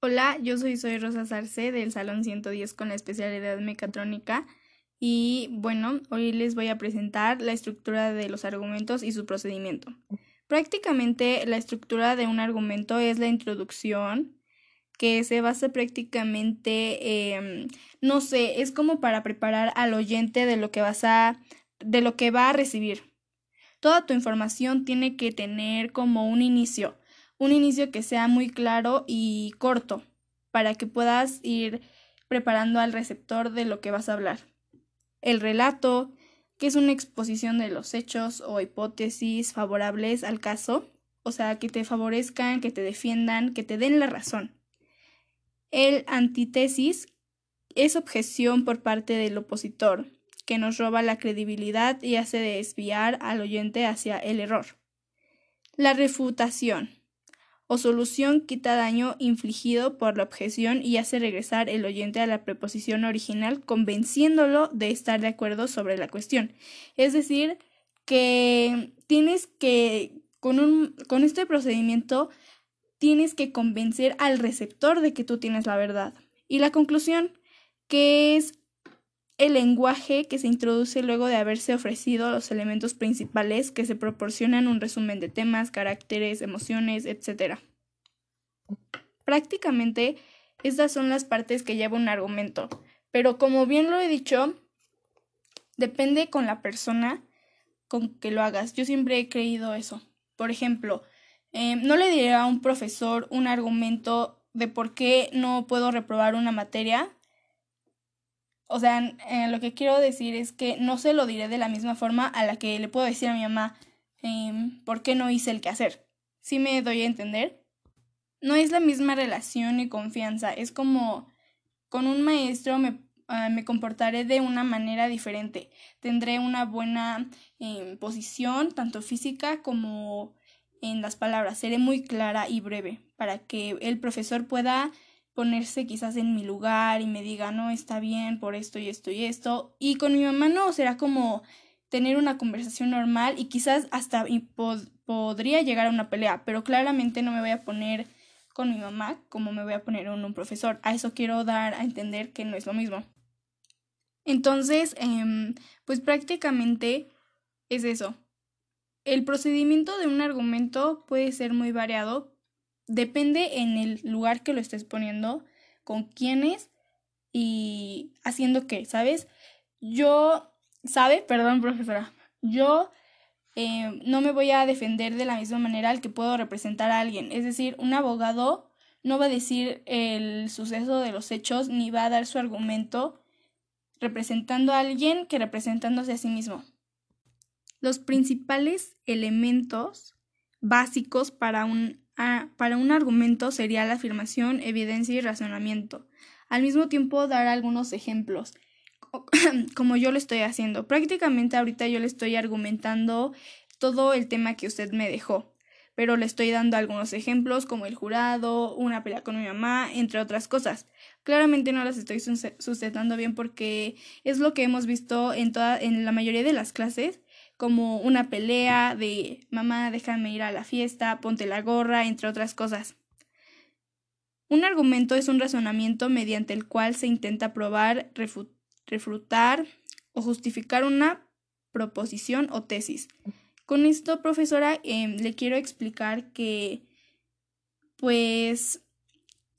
Hola, yo soy Soy Rosa Sarce del Salón 110 con la especialidad mecatrónica y bueno, hoy les voy a presentar la estructura de los argumentos y su procedimiento. Prácticamente la estructura de un argumento es la introducción que se basa prácticamente, no sé, es como para preparar al oyente de lo que vas a, de lo que va a recibir. Toda tu información tiene que tener como un inicio, un inicio que sea muy claro y corto para que puedas ir preparando al receptor de lo que vas a hablar. El relato, que es una exposición de los hechos o hipótesis favorables al caso, o sea, que te favorezcan, que te defiendan, que te den la razón. El antítesis es objeción por parte del opositor, que nos roba la credibilidad y hace desviar al oyente hacia el error. La refutación o solución quita daño infligido por la objeción y hace regresar el oyente a la preposición original convenciéndolo de estar de acuerdo sobre la cuestión. Es decir, que tienes que, con, un, con este procedimiento, tienes que convencer al receptor de que tú tienes la verdad. Y la conclusión, que es el lenguaje que se introduce luego de haberse ofrecido los elementos principales que se proporcionan un resumen de temas, caracteres, emociones, etc. Prácticamente estas son las partes que lleva un argumento, pero como bien lo he dicho, depende con la persona con que lo hagas. Yo siempre he creído eso. Por ejemplo, eh, no le diré a un profesor un argumento de por qué no puedo reprobar una materia o sea, lo que quiero decir es que no se lo diré de la misma forma a la que le puedo decir a mi mamá em, por qué no hice el quehacer. ¿Sí me doy a entender? No es la misma relación y confianza. Es como con un maestro me, ah, me comportaré de una manera diferente. Tendré una buena em, posición, tanto física como en las palabras. Seré muy clara y breve para que el profesor pueda ponerse quizás en mi lugar y me diga, no, está bien por esto y esto y esto. Y con mi mamá no, será como tener una conversación normal y quizás hasta podría llegar a una pelea, pero claramente no me voy a poner con mi mamá como me voy a poner con un profesor. A eso quiero dar a entender que no es lo mismo. Entonces, em, pues prácticamente es eso. El procedimiento de un argumento puede ser muy variado, depende en el lugar que lo estés poniendo, con quiénes y haciendo qué, ¿sabes? Yo, ¿sabe? Perdón, profesora. Yo eh, no me voy a defender de la misma manera al que puedo representar a alguien. Es decir, un abogado no va a decir el suceso de los hechos ni va a dar su argumento representando a alguien que representándose a sí mismo. Los principales elementos básicos para un para un argumento sería la afirmación, evidencia y razonamiento. Al mismo tiempo, dar algunos ejemplos, como yo lo estoy haciendo. Prácticamente ahorita yo le estoy argumentando todo el tema que usted me dejó, pero le estoy dando algunos ejemplos como el jurado, una pelea con mi mamá, entre otras cosas. Claramente no las estoy sustentando bien porque es lo que hemos visto en, toda, en la mayoría de las clases como una pelea de mamá, déjame ir a la fiesta, ponte la gorra, entre otras cosas. Un argumento es un razonamiento mediante el cual se intenta probar, refutar o justificar una proposición o tesis. Con esto, profesora, em, le quiero explicar que, pues,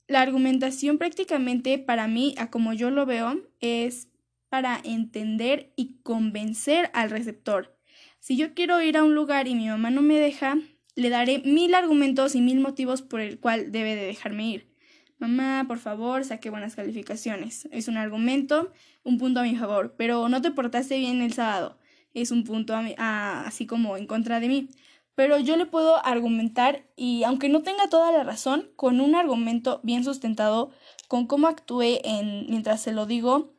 la argumentación prácticamente para mí, a como yo lo veo, es para entender y convencer al receptor. Si yo quiero ir a un lugar y mi mamá no me deja, le daré mil argumentos y mil motivos por el cual debe de dejarme ir. Mamá, por favor, saque buenas calificaciones. Es un argumento, un punto a mi favor, pero no te portaste bien el sábado. Es un punto así como en contra de mí. Pero yo le puedo argumentar y aunque no tenga toda la razón, con un argumento bien sustentado, con cómo actúe en, mientras se lo digo,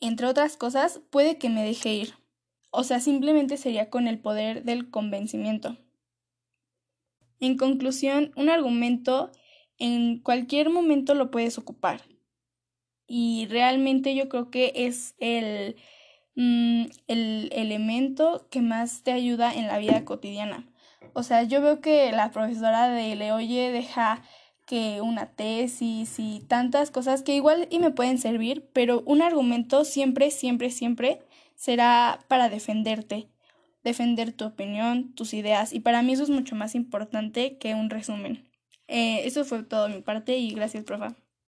entre otras cosas, puede que me deje ir. O sea, simplemente sería con el poder del convencimiento. En conclusión, un argumento en cualquier momento lo puedes ocupar. Y realmente yo creo que es el, mm, el elemento que más te ayuda en la vida cotidiana. O sea, yo veo que la profesora de Le Oye deja que una tesis y tantas cosas que igual y me pueden servir, pero un argumento siempre, siempre, siempre será para defenderte, defender tu opinión, tus ideas, y para mí eso es mucho más importante que un resumen. Eh, eso fue todo de mi parte y gracias, profa.